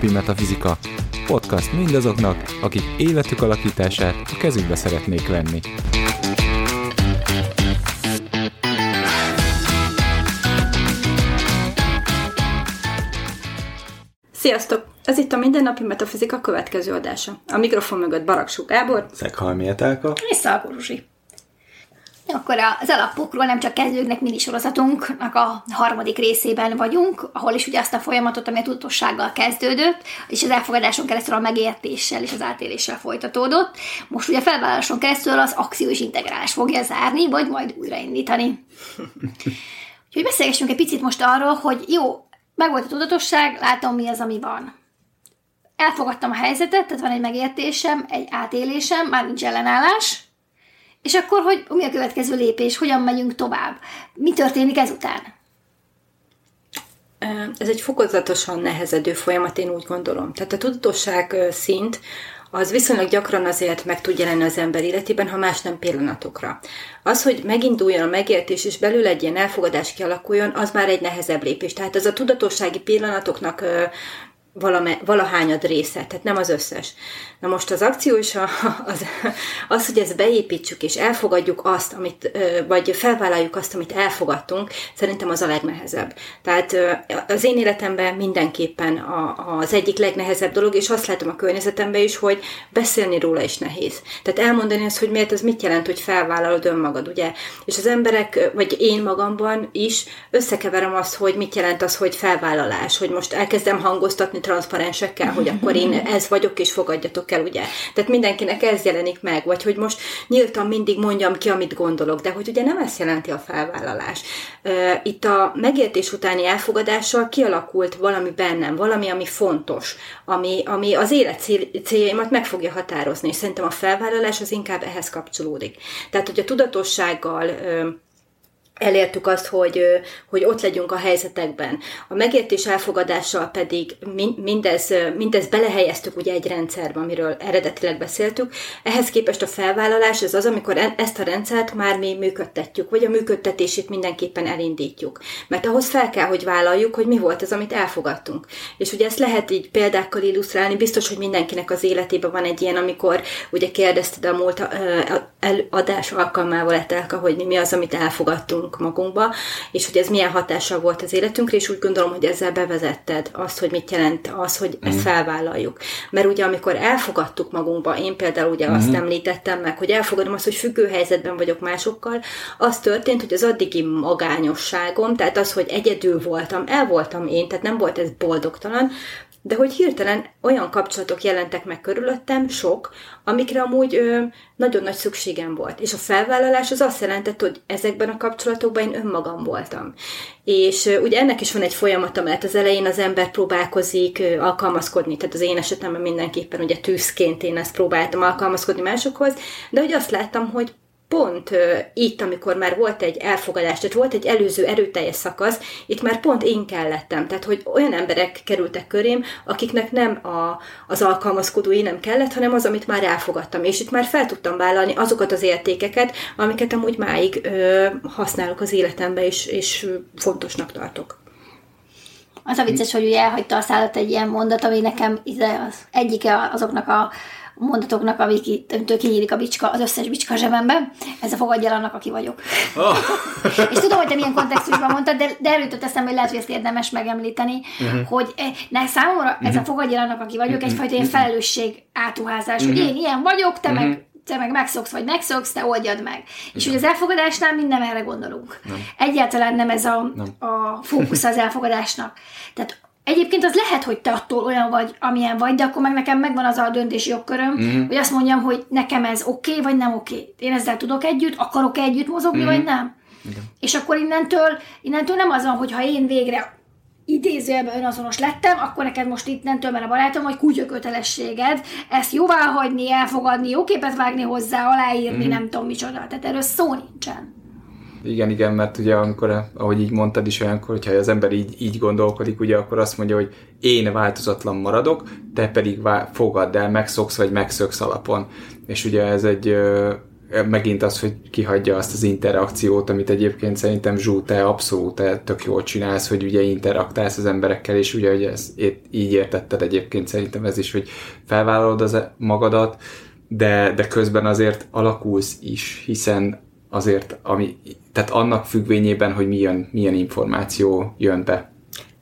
Mindennapi Metafizika. Podcast mindazoknak, akik életük alakítását a kezükbe szeretnék venni. Sziasztok! Ez itt a Mindennapi Metafizika következő adása. A mikrofon mögött Baraksó Gábor Szeghalmi Etelka. és Szalkó. Akkor az alapokról nem csak kezdőknek mini sorozatunknak a harmadik részében vagyunk, ahol is ugye azt a folyamatot, ami a tudatossággal kezdődött, és az elfogadáson keresztül a megértéssel és az átéléssel folytatódott. Most ugye a felvállaláson keresztül az akció és integrálás fogja zárni, vagy majd újraindítani. Úgyhogy beszélgessünk egy picit most arról, hogy jó, megvolt a tudatosság, látom mi az, ami van. Elfogadtam a helyzetet, tehát van egy megértésem, egy átélésem, már nincs ellenállás, és akkor, hogy mi a következő lépés, hogyan megyünk tovább, mi történik ezután? Ez egy fokozatosan nehezedő folyamat, én úgy gondolom. Tehát a tudatosság szint az viszonylag gyakran azért meg tud jelenni az ember életében, ha más nem pillanatokra. Az, hogy meginduljon a megértés, és belül egy ilyen elfogadás kialakuljon, az már egy nehezebb lépés. Tehát ez a tudatossági pillanatoknak valame, valahányad része, tehát nem az összes. Na most az akció is a, az, az, hogy ezt beépítsük és elfogadjuk azt, amit, vagy felvállaljuk azt, amit elfogadtunk, szerintem az a legnehezebb. Tehát az én életemben mindenképpen a, az egyik legnehezebb dolog, és azt látom a környezetemben is, hogy beszélni róla is nehéz. Tehát elmondani azt, hogy miért ez mit jelent, hogy felvállalod önmagad, ugye? És az emberek, vagy én magamban is összekeverem azt, hogy mit jelent az, hogy felvállalás, hogy most elkezdem hangoztatni transzparensekkel, hogy akkor én ez vagyok, és fogadjatok el, ugye? Tehát mindenkinek ez jelenik meg, vagy hogy most nyíltan mindig mondjam ki, amit gondolok, de hogy ugye nem ezt jelenti a felvállalás. Itt a megértés utáni elfogadással kialakult valami bennem, valami, ami fontos, ami, ami az élet céljaimat meg fogja határozni, és szerintem a felvállalás az inkább ehhez kapcsolódik. Tehát, hogy a tudatossággal elértük azt, hogy, hogy ott legyünk a helyzetekben. A megértés elfogadással pedig mindez, mindez belehelyeztük ugye egy rendszerbe, amiről eredetileg beszéltük. Ehhez képest a felvállalás ez az, amikor ezt a rendszert már mi működtetjük, vagy a működtetését mindenképpen elindítjuk. Mert ahhoz fel kell, hogy vállaljuk, hogy mi volt az, amit elfogadtunk. És ugye ezt lehet így példákkal illusztrálni, biztos, hogy mindenkinek az életében van egy ilyen, amikor ugye kérdezted a múlt adás alkalmával, Etelka, hogy mi az, amit elfogadtunk magunk magunkba, és hogy ez milyen hatással volt az életünkre, és úgy gondolom, hogy ezzel bevezetted azt, hogy mit jelent az, hogy ezt mhm. felvállaljuk. Mert ugye amikor elfogadtuk magunkba, én például ugye azt mhm. említettem meg, hogy elfogadom azt, hogy függő helyzetben vagyok másokkal, az történt, hogy az addigi magányosságom, tehát az, hogy egyedül voltam, el voltam én, tehát nem volt ez boldogtalan, de hogy hirtelen olyan kapcsolatok jelentek meg körülöttem, sok, amikre amúgy ö, nagyon nagy szükségem volt. És a felvállalás az azt jelentett, hogy ezekben a kapcsolatokban én önmagam voltam. És ö, ugye ennek is van egy folyamata, mert az elején az ember próbálkozik ö, alkalmazkodni, tehát az én esetemben mindenképpen ugye tűzként én ezt próbáltam alkalmazkodni másokhoz, de hogy azt láttam, hogy pont itt, amikor már volt egy elfogadás, tehát volt egy előző erőteljes szakasz, itt már pont én kellettem. Tehát, hogy olyan emberek kerültek körém, akiknek nem a, az alkalmazkodó én nem kellett, hanem az, amit már elfogadtam. És itt már fel tudtam vállalni azokat az értékeket, amiket amúgy máig uh, használok az életemben, és, és fontosnak tartok. Az a vicces, hogy ugye elhagyta a szállat egy ilyen mondat, ami nekem az egyike azoknak a mondatoknak, amik itt kinyílik a bicska, az összes bicska zsebembe. Ez a fogadja annak, aki vagyok. Oh. és tudom, hogy te milyen kontextusban mondtad, de, de előtt eszembe, hogy lehet, hogy ezt érdemes megemlíteni, uh-huh. hogy eh, ne, számomra uh-huh. ez a mhm. fogadja annak, aki vagyok, uh-huh. egyfajta ilyen felelősség átuházás, uh-huh. hogy én ilyen vagyok, te uh-huh. meg te meg megszoksz, vagy megszoksz, te oldjad meg. És hogy az elfogadásnál minden erre gondolunk. Nem. Egyáltalán nem ez a, nem. a fókusz az elfogadásnak. Tehát Egyébként az lehet, hogy te attól olyan vagy, amilyen vagy, de akkor meg nekem megvan az a döntési jogköröm, mm-hmm. hogy azt mondjam, hogy nekem ez oké, okay, vagy nem oké. Okay. Én ezzel tudok együtt, akarok együtt mozogni, mm-hmm. vagy nem. Igen. És akkor innentől, innentől nem az van, hogy ha én végre idézőjelben önazonos lettem, akkor neked most itt nem mert a barátom, hogy kutya kötelességed ezt jóvá hagyni, elfogadni, jó képet vágni hozzá, aláírni, mm-hmm. nem tudom micsoda. Tehát erről szó nincsen. Igen, igen, mert ugye amikor, ahogy így mondtad is olyankor, hogyha az ember így, így gondolkodik, ugye akkor azt mondja, hogy én változatlan maradok, te pedig fogadd el, megszoksz vagy megszöksz alapon. És ugye ez egy megint az, hogy kihagyja azt az interakciót, amit egyébként szerintem Zsú, te abszolút tök jól csinálsz, hogy ugye interaktálsz az emberekkel, és ugye hogy ez, így értetted egyébként szerintem ez is, hogy felvállalod az magadat, de, de közben azért alakulsz is, hiszen azért, ami, tehát annak függvényében, hogy milyen, milyen információ jön be.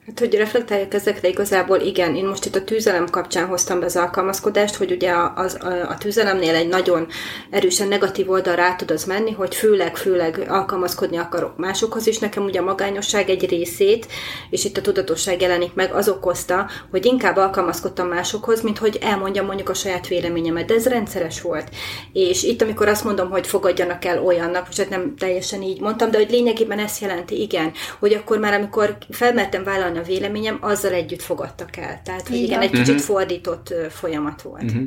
Hát, hogy reflektáljak ezekre igazából, igen, én most itt a tűzelem kapcsán hoztam be az alkalmazkodást, hogy ugye a, a, a tűzelemnél egy nagyon erősen negatív oldal rá tud az menni, hogy főleg, főleg alkalmazkodni akarok másokhoz is. Nekem ugye a magányosság egy részét, és itt a tudatosság jelenik meg, az okozta, hogy inkább alkalmazkodtam másokhoz, mint hogy elmondjam mondjuk a saját véleményemet, de ez rendszeres volt. És itt, amikor azt mondom, hogy fogadjanak el olyannak, most hát nem teljesen így mondtam, de hogy lényegében ezt jelenti, igen, hogy akkor már amikor felmertem vállalni a véleményem, azzal együtt fogadtak el. Tehát, hogy igen, egy kicsit uh-huh. fordított folyamat volt. Uh-huh.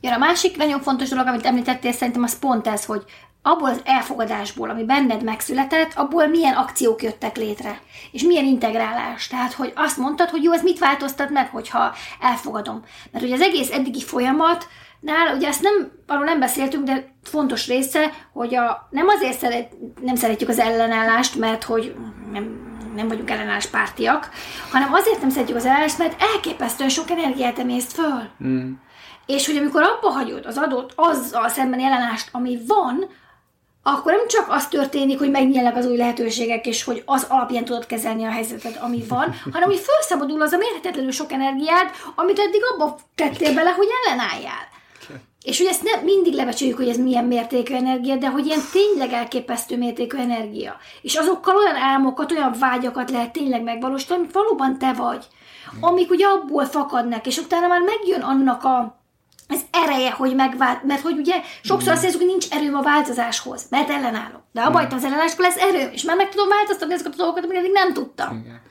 Ja, a másik nagyon fontos dolog, amit említettél, szerintem az pont ez, hogy abból az elfogadásból, ami benned megszületett, abból milyen akciók jöttek létre, és milyen integrálás. Tehát, hogy azt mondtad, hogy jó, ez mit változtat meg, hogyha elfogadom. Mert ugye az egész eddigi folyamat, Nál, ugye ezt nem, arról nem beszéltünk, de fontos része, hogy a, nem azért szeret, nem szeretjük az ellenállást, mert hogy nem, nem vagyunk ellenállás pártiak, hanem azért nem szeretjük az ellenállást, mert elképesztően sok energiát emészt föl. Mm. És hogy amikor abba hagyod az adott azzal szemben ellenállást, ami van, akkor nem csak az történik, hogy megnyílnak az új lehetőségek, és hogy az alapján tudod kezelni a helyzetet, ami van, hanem hogy felszabadul az a mérhetetlenül sok energiád, amit eddig abba tettél bele, hogy ellenálljál. És hogy ezt nem mindig lebecsüljük, hogy ez milyen mértékű energia, de hogy ilyen tényleg elképesztő mértékű energia. És azokkal olyan álmokat, olyan vágyakat lehet tényleg megvalósítani, amit valóban te vagy. Amik ugye abból fakadnak, és utána már megjön annak a ez ereje, hogy megvált, mert hogy ugye sokszor azt hiszük, hogy nincs erőm a változáshoz, mert ellenállok. De a bajt az ellenállásból lesz erő, és már meg tudom változtatni ezeket a dolgokat, amit eddig nem tudtam. Igen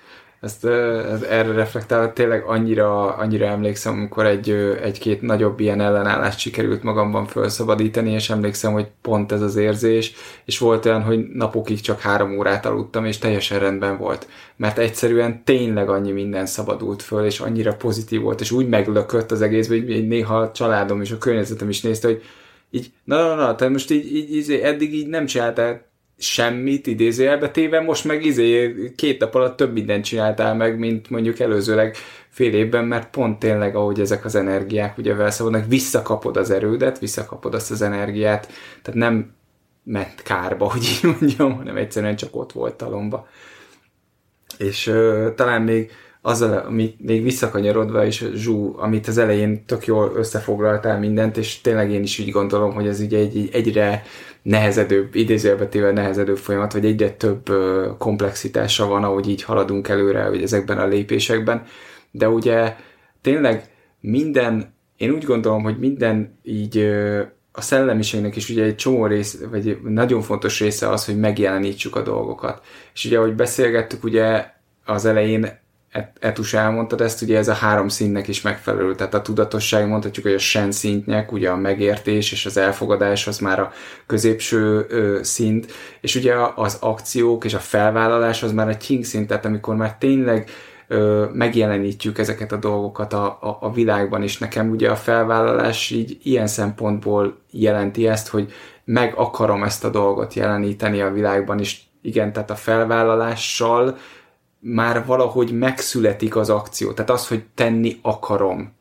ezt, ez, erre reflektálva tényleg annyira, annyira emlékszem, amikor egy, egy-két nagyobb ilyen ellenállást sikerült magamban felszabadítani, és emlékszem, hogy pont ez az érzés, és volt olyan, hogy napokig csak három órát aludtam, és teljesen rendben volt. Mert egyszerűen tényleg annyi minden szabadult föl, és annyira pozitív volt, és úgy meglökött az egész, hogy néha a családom és a környezetem is nézte, hogy így, na, na, na, tehát most így, így, így eddig így nem csináltál semmit idézőjelbe téve, most meg izé két nap alatt több mindent csináltál meg, mint mondjuk előzőleg fél évben, mert pont tényleg, ahogy ezek az energiák ugye felszabadulnak, visszakapod az erődet, visszakapod azt az energiát, tehát nem ment kárba, hogy így mondjam, hanem egyszerűen csak ott volt talomba. És ö, talán még azzal, amit még visszakanyarodva, és Zsú, amit az elején tök jól összefoglaltál mindent, és tényleg én is úgy gondolom, hogy ez ugye egy, egy egyre nehezedőbb, idézőjelbetével nehezedőbb folyamat, vagy egyre több komplexitása van, ahogy így haladunk előre, hogy ezekben a lépésekben. De ugye tényleg minden, én úgy gondolom, hogy minden így a szellemiségnek is ugye egy csomó rész, vagy nagyon fontos része az, hogy megjelenítsük a dolgokat. És ugye, ahogy beszélgettük ugye az elején, Etus elmondtad ezt, ugye ez a három színnek is megfelelő, tehát a tudatosság mondhatjuk, hogy a sen szintnek, ugye a megértés és az elfogadás az már a középső ö, szint, és ugye az akciók és a felvállalás az már a king szint, tehát amikor már tényleg ö, megjelenítjük ezeket a dolgokat a, a, a világban, és nekem ugye a felvállalás így ilyen szempontból jelenti ezt, hogy meg akarom ezt a dolgot jeleníteni a világban, és igen, tehát a felvállalással már valahogy megszületik az akció. Tehát az, hogy tenni akarom,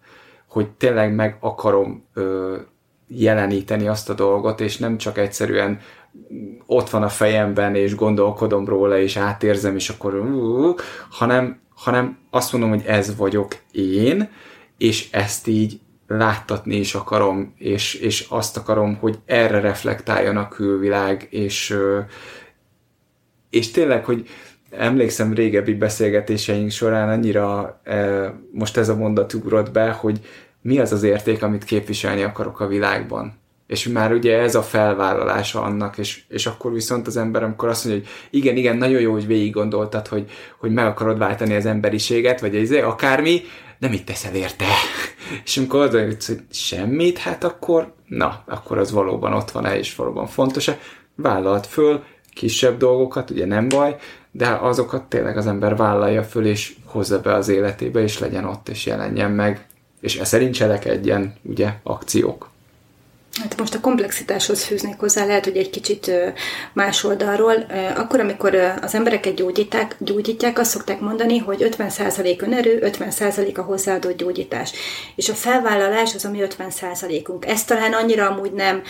hogy tényleg meg akarom ö, jeleníteni azt a dolgot, és nem csak egyszerűen ott van a fejemben, és gondolkodom róla, és átérzem, és akkor uh, hanem, hanem azt mondom, hogy ez vagyok én, és ezt így láttatni is akarom, és, és azt akarom, hogy erre reflektáljon a külvilág, és, és tényleg, hogy emlékszem régebbi beszélgetéseink során annyira e, most ez a mondat ugrott be, hogy mi az az érték, amit képviselni akarok a világban. És már ugye ez a felvállalása annak, és, és akkor viszont az ember, amikor azt mondja, hogy igen, igen, nagyon jó, hogy végig gondoltad, hogy, hogy meg akarod váltani az emberiséget, vagy ez akármi, de mit teszel érte? és amikor jutsz, hogy semmit, hát akkor, na, akkor az valóban ott van-e, és valóban fontos-e, vállalt föl, kisebb dolgokat, ugye nem baj, de azokat tényleg az ember vállalja föl, és hozza be az életébe, és legyen ott, és jelenjen meg, és e szerint cselekedjen, ugye, akciók. Hát most a komplexitáshoz fűznék hozzá, lehet, hogy egy kicsit más oldalról. Akkor, amikor az embereket gyógyítják, gyógyítják azt szokták mondani, hogy 50% önerő, 50% a hozzáadott gyógyítás. És a felvállalás az, ami 50%-unk. Ez talán annyira amúgy nem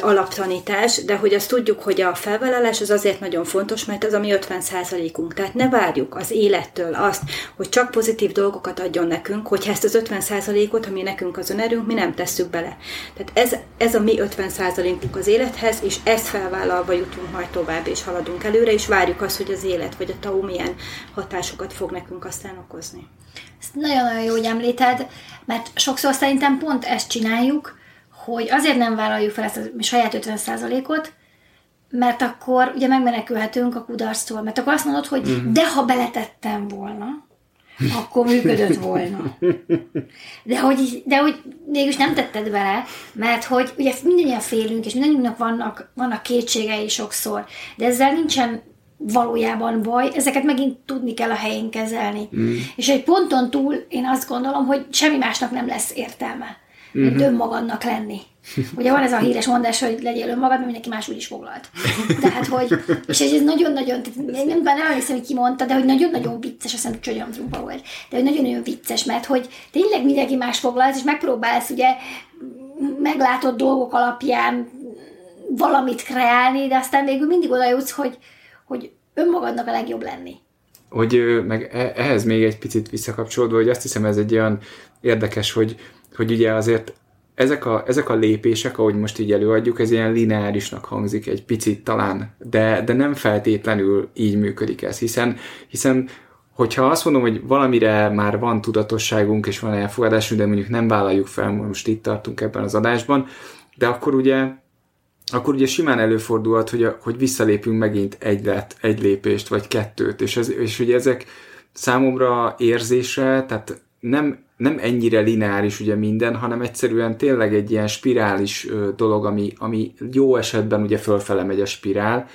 alaptanítás, de hogy azt tudjuk, hogy a felvállalás az azért nagyon fontos, mert az, ami 50%-unk. Tehát ne várjuk az élettől azt, hogy csak pozitív dolgokat adjon nekünk, hogyha ezt az 50%-ot, ami nekünk az önerőnk, mi nem tesszük bele. Tehát ez ez a mi 50%-unk az élethez, és ezt felvállalva jutunk majd tovább, és haladunk előre, és várjuk azt, hogy az élet vagy a TAU milyen hatásokat fog nekünk aztán okozni. Ezt nagyon-nagyon jó, hogy említed, mert sokszor szerintem pont ezt csináljuk, hogy azért nem vállaljuk fel ezt a saját 50%-ot, mert akkor ugye megmenekülhetünk a kudarctól, mert akkor azt mondod, hogy mm. de ha beletettem volna, akkor működött volna. De hogy, de hogy mégis nem tetted bele, mert hogy ugye mindannyian félünk, és mindannyiunknak vannak, vannak kétségei sokszor, de ezzel nincsen valójában baj, ezeket megint tudni kell a helyén kezelni. Mm. És egy ponton túl én azt gondolom, hogy semmi másnak nem lesz értelme, mint mm-hmm. önmagadnak lenni. Ugye van ez a híres mondás, hogy legyél önmagad, mert mindenki más úgy is foglalt. Tehát, hogy, és ez nagyon-nagyon, nem, nem emlékszem, hogy ki mondta, de hogy nagyon-nagyon vicces, azt hiszem, Csonyom Trumpa volt, de hogy nagyon-nagyon vicces, mert hogy tényleg mindenki más foglalt, és megpróbálsz ugye meglátott dolgok alapján valamit kreálni, de aztán végül mindig oda jutsz, hogy, hogy önmagadnak a legjobb lenni. Hogy meg e, ehhez még egy picit visszakapcsolódva, hogy azt hiszem ez egy olyan érdekes, hogy, hogy ugye azért ezek a, ezek a lépések, ahogy most így előadjuk, ez ilyen lineárisnak hangzik egy picit talán, de, de nem feltétlenül így működik ez, hiszen, hiszen hogyha azt mondom, hogy valamire már van tudatosságunk és van elfogadásunk, de mondjuk nem vállaljuk fel, most itt tartunk ebben az adásban, de akkor ugye akkor ugye simán előfordulhat, hogy, a, hogy visszalépünk megint egy, lett, egy lépést, vagy kettőt, és, ez, és ugye ezek számomra érzésre, tehát nem nem ennyire lineáris ugye minden, hanem egyszerűen tényleg egy ilyen spirális dolog, ami, ami jó esetben ugye fölfele megy a spirál,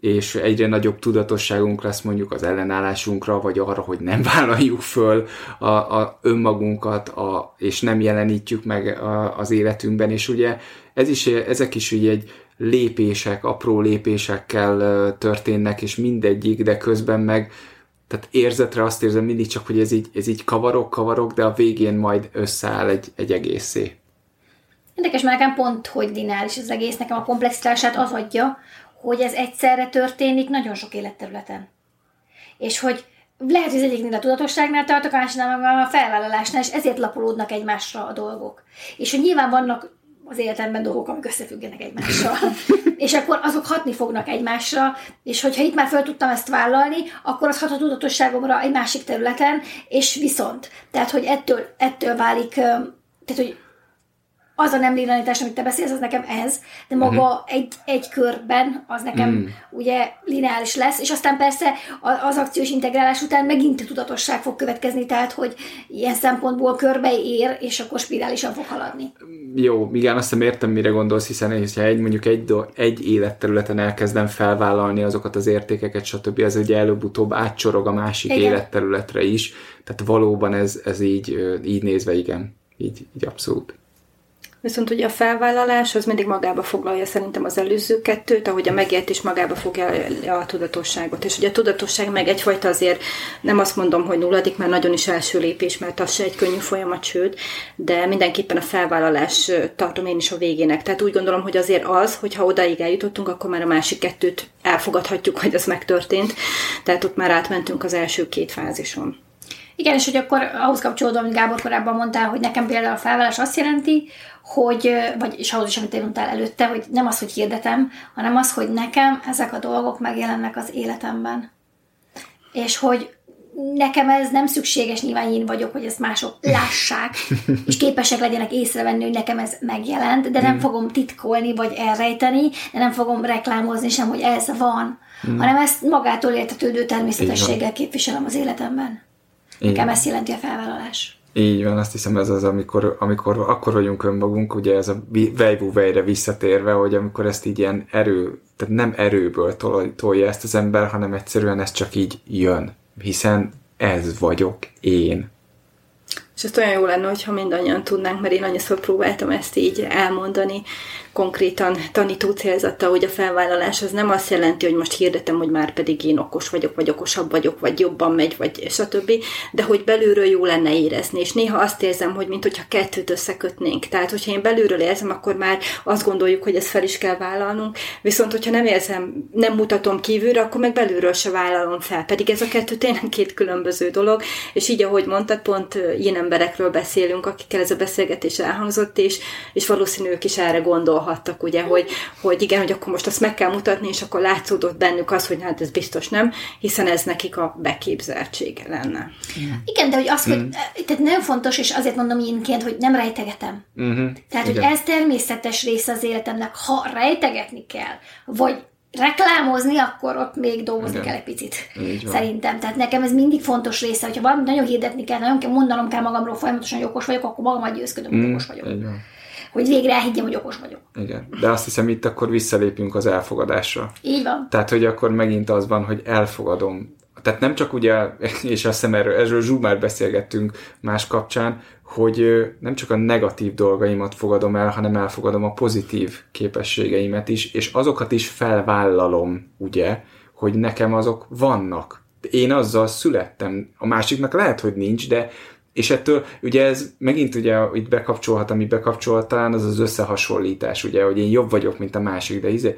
és egyre nagyobb tudatosságunk lesz mondjuk az ellenállásunkra, vagy arra, hogy nem vállaljuk föl a, a önmagunkat, a, és nem jelenítjük meg a, az életünkben, és ugye ez is, ezek is ugye egy lépések, apró lépésekkel történnek, és mindegyik, de közben meg tehát érzetre azt érzem mindig csak, hogy ez így, ez így kavarok, kavarok, de a végén majd összeáll egy, egy egészé. Érdekes, mert nekem pont, hogy lineáris az egész, nekem a komplexitását az adja, hogy ez egyszerre történik nagyon sok életterületen. És hogy lehet, hogy az egyiknél a tudatosságnál tartok, a másiknál a felvállalásnál, és ezért lapolódnak egymásra a dolgok. És hogy nyilván vannak az életemben dolgok, amik összefüggenek egymással. és akkor azok hatni fognak egymásra, és hogyha itt már fel tudtam ezt vállalni, akkor az hat a tudatosságomra egy másik területen, és viszont. Tehát, hogy ettől, ettől válik, tehát, hogy az a nem linearitás, amit te beszélsz, az nekem ez, de maga uh-huh. egy, egy körben az nekem mm. ugye lineáris lesz, és aztán persze az akciós integrálás után megint tudatosság fog következni, tehát hogy ilyen szempontból körbe ér, és akkor spirálisan fog haladni. Jó, igen, azt nem értem, mire gondolsz, hiszen ha egy, mondjuk egy, egy életterületen elkezdem felvállalni azokat az értékeket, stb., az ugye előbb-utóbb átcsorog a másik igen. életterületre is, tehát valóban ez, ez így, így nézve, igen, így, így abszolút. Viszont ugye a felvállalás az mindig magába foglalja szerintem az előző kettőt, ahogy a megértés magába fogja a tudatosságot. És ugye a tudatosság meg egyfajta azért, nem azt mondom, hogy nulladik, mert nagyon is első lépés, mert az se egy könnyű folyamat, sőt, de mindenképpen a felvállalás tartom én is a végének. Tehát úgy gondolom, hogy azért az, hogyha odaig eljutottunk, akkor már a másik kettőt elfogadhatjuk, hogy az megtörtént. Tehát ott már átmentünk az első két fázison. Igen, és hogy akkor ahhoz kapcsolódom, amit Gábor korábban mondtál, hogy nekem például a felvállás azt jelenti, hogy, vagy és ahhoz is, amit én mondtál előtte, hogy nem az, hogy hirdetem, hanem az, hogy nekem ezek a dolgok megjelennek az életemben. És hogy nekem ez nem szükséges, nyilván én vagyok, hogy ezt mások lássák, és képesek legyenek észrevenni, hogy nekem ez megjelent, de nem mm. fogom titkolni, vagy elrejteni, de nem fogom reklámozni sem, hogy ez van, mm. hanem ezt magától értetődő természetességgel képviselem az életemben. Nekem ezt jelenti a felvállalás. Így van, azt hiszem ez az, amikor, amikor akkor vagyunk önmagunk, ugye ez a vejvú vejre visszatérve, hogy amikor ezt így ilyen erő, tehát nem erőből tol, tolja ezt az ember, hanem egyszerűen ez csak így jön, hiszen ez vagyok én. És ezt olyan jó lenne, hogyha mindannyian tudnánk, mert én annyiszor próbáltam ezt így elmondani, konkrétan tanító célzata, hogy a felvállalás az nem azt jelenti, hogy most hirdetem, hogy már pedig én okos vagyok, vagy okosabb vagyok, vagy jobban megy, vagy stb., de hogy belülről jó lenne érezni. És néha azt érzem, hogy mint hogyha kettőt összekötnénk. Tehát, hogyha én belülről érzem, akkor már azt gondoljuk, hogy ezt fel is kell vállalnunk. Viszont, hogyha nem érzem, nem mutatom kívülre, akkor meg belülről se vállalom fel. Pedig ez a kettő tényleg két különböző dolog. És így, ahogy mondtad, pont ilyen emberekről beszélünk, akikkel ez a beszélgetés elhangzott, és, és valószínű ők is erre gondol gondolhattak, ugye, hogy, hogy igen, hogy akkor most azt meg kell mutatni, és akkor látszódott bennük az, hogy hát ez biztos nem, hiszen ez nekik a beképzeltsége lenne. Igen, de hogy az, hogy mm. tehát nagyon fontos, és azért mondom ilyenként, hogy nem rejtegetem. Mm-hmm. Tehát, igen. hogy ez természetes része az életemnek, ha rejtegetni kell, vagy reklámozni, akkor ott még dolgozni Igen. kell egy picit. Szerintem. Tehát nekem ez mindig fontos része, hogyha valamit nagyon hirdetni kell, nagyon kell mondanom kell magamról folyamatosan, hogy okos vagyok, akkor magamat győzködöm, hogy mm, okos vagyok. Igen hogy végre elhiggyem, hogy okos vagyok. Igen, de azt hiszem itt akkor visszalépünk az elfogadásra. Így van. Tehát, hogy akkor megint az van, hogy elfogadom. Tehát nem csak ugye, és azt hiszem erről, erről Zsú már beszélgettünk más kapcsán, hogy nem csak a negatív dolgaimat fogadom el, hanem elfogadom a pozitív képességeimet is, és azokat is felvállalom, ugye, hogy nekem azok vannak. Én azzal születtem. A másiknak lehet, hogy nincs, de és ettől ugye ez megint ugye itt bekapcsolhat, amit bekapcsoltál, az az összehasonlítás, ugye, hogy én jobb vagyok, mint a másik, de izé,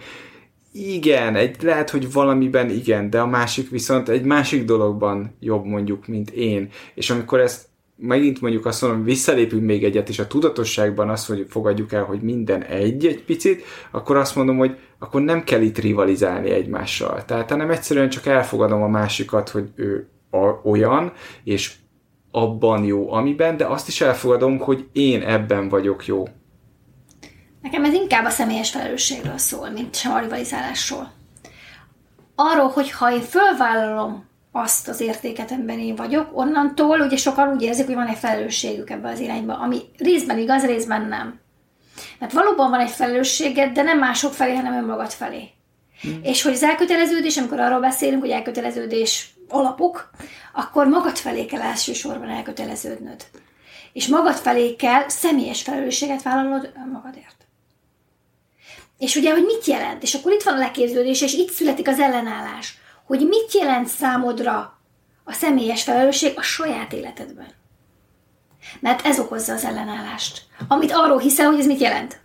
igen, egy, lehet, hogy valamiben igen, de a másik viszont egy másik dologban jobb mondjuk, mint én. És amikor ezt megint mondjuk azt mondom, visszalépünk még egyet, és a tudatosságban azt, hogy fogadjuk el, hogy minden egy egy picit, akkor azt mondom, hogy akkor nem kell itt rivalizálni egymással. Tehát hanem egyszerűen csak elfogadom a másikat, hogy ő a, olyan, és abban jó, amiben, de azt is elfogadom, hogy én ebben vagyok jó. Nekem ez inkább a személyes felelősségről szól, mint sem a rivalizálásról. Arról, hogy ha én fölvállalom azt az értéket, amiben én vagyok, onnantól ugye sokan úgy érzik, hogy van egy felelősségük ebbe az irányba, ami részben igaz, részben nem. Mert valóban van egy felelősséged, de nem mások felé, hanem önmagad felé. Hmm. És hogy az elköteleződés, amikor arról beszélünk, hogy elköteleződés alapok, akkor magad felé kell elsősorban elköteleződnöd. És magad felé kell személyes felelősséget vállalnod önmagadért. És ugye, hogy mit jelent? És akkor itt van a leképződés, és itt születik az ellenállás. Hogy mit jelent számodra a személyes felelősség a saját életedben. Mert ez okozza az ellenállást. Amit arról hiszel, hogy ez mit jelent.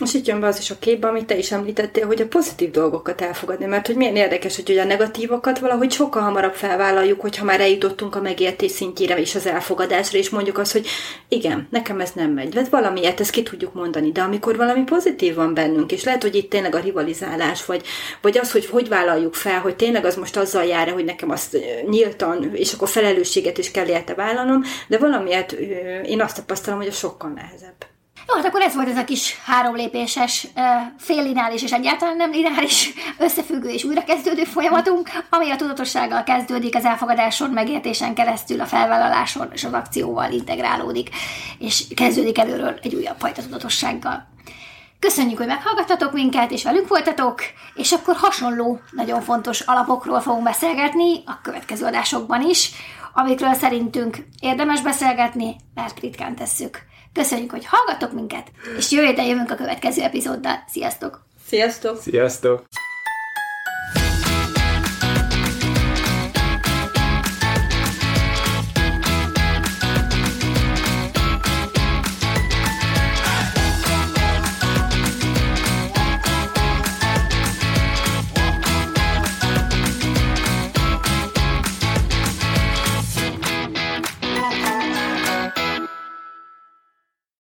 És itt jön be az is a képbe, amit te is említettél, hogy a pozitív dolgokat elfogadni, mert hogy milyen érdekes, hogy a negatívokat valahogy sokkal hamarabb felvállaljuk, hogyha már eljutottunk a megértés szintjére és az elfogadásra, és mondjuk azt, hogy igen, nekem ez nem megy, vagy valamiért ezt ki tudjuk mondani, de amikor valami pozitív van bennünk, és lehet, hogy itt tényleg a rivalizálás, vagy, vagy az, hogy hogy vállaljuk fel, hogy tényleg az most azzal jár, hogy nekem azt nyíltan, és akkor felelősséget is kell érte vállalnom, de valamiért én azt tapasztalom, hogy a sokkal nehezebb. Jó, hát akkor ez volt ez a kis három lépéses, fél lineáris és egyáltalán nem lineáris összefüggő és újrakezdődő folyamatunk, ami a tudatossággal kezdődik, az elfogadáson, megértésen keresztül, a felvállaláson és az akcióval integrálódik, és kezdődik előről egy újabb fajta tudatossággal. Köszönjük, hogy meghallgattatok minket, és velünk voltatok, és akkor hasonló, nagyon fontos alapokról fogunk beszélgetni a következő adásokban is, amikről szerintünk érdemes beszélgetni, mert ritkán tesszük. Köszönjük, hogy hallgatok minket, és jövő jövünk a következő epizóddal. Sziasztok! Sziasztok! Sziasztok!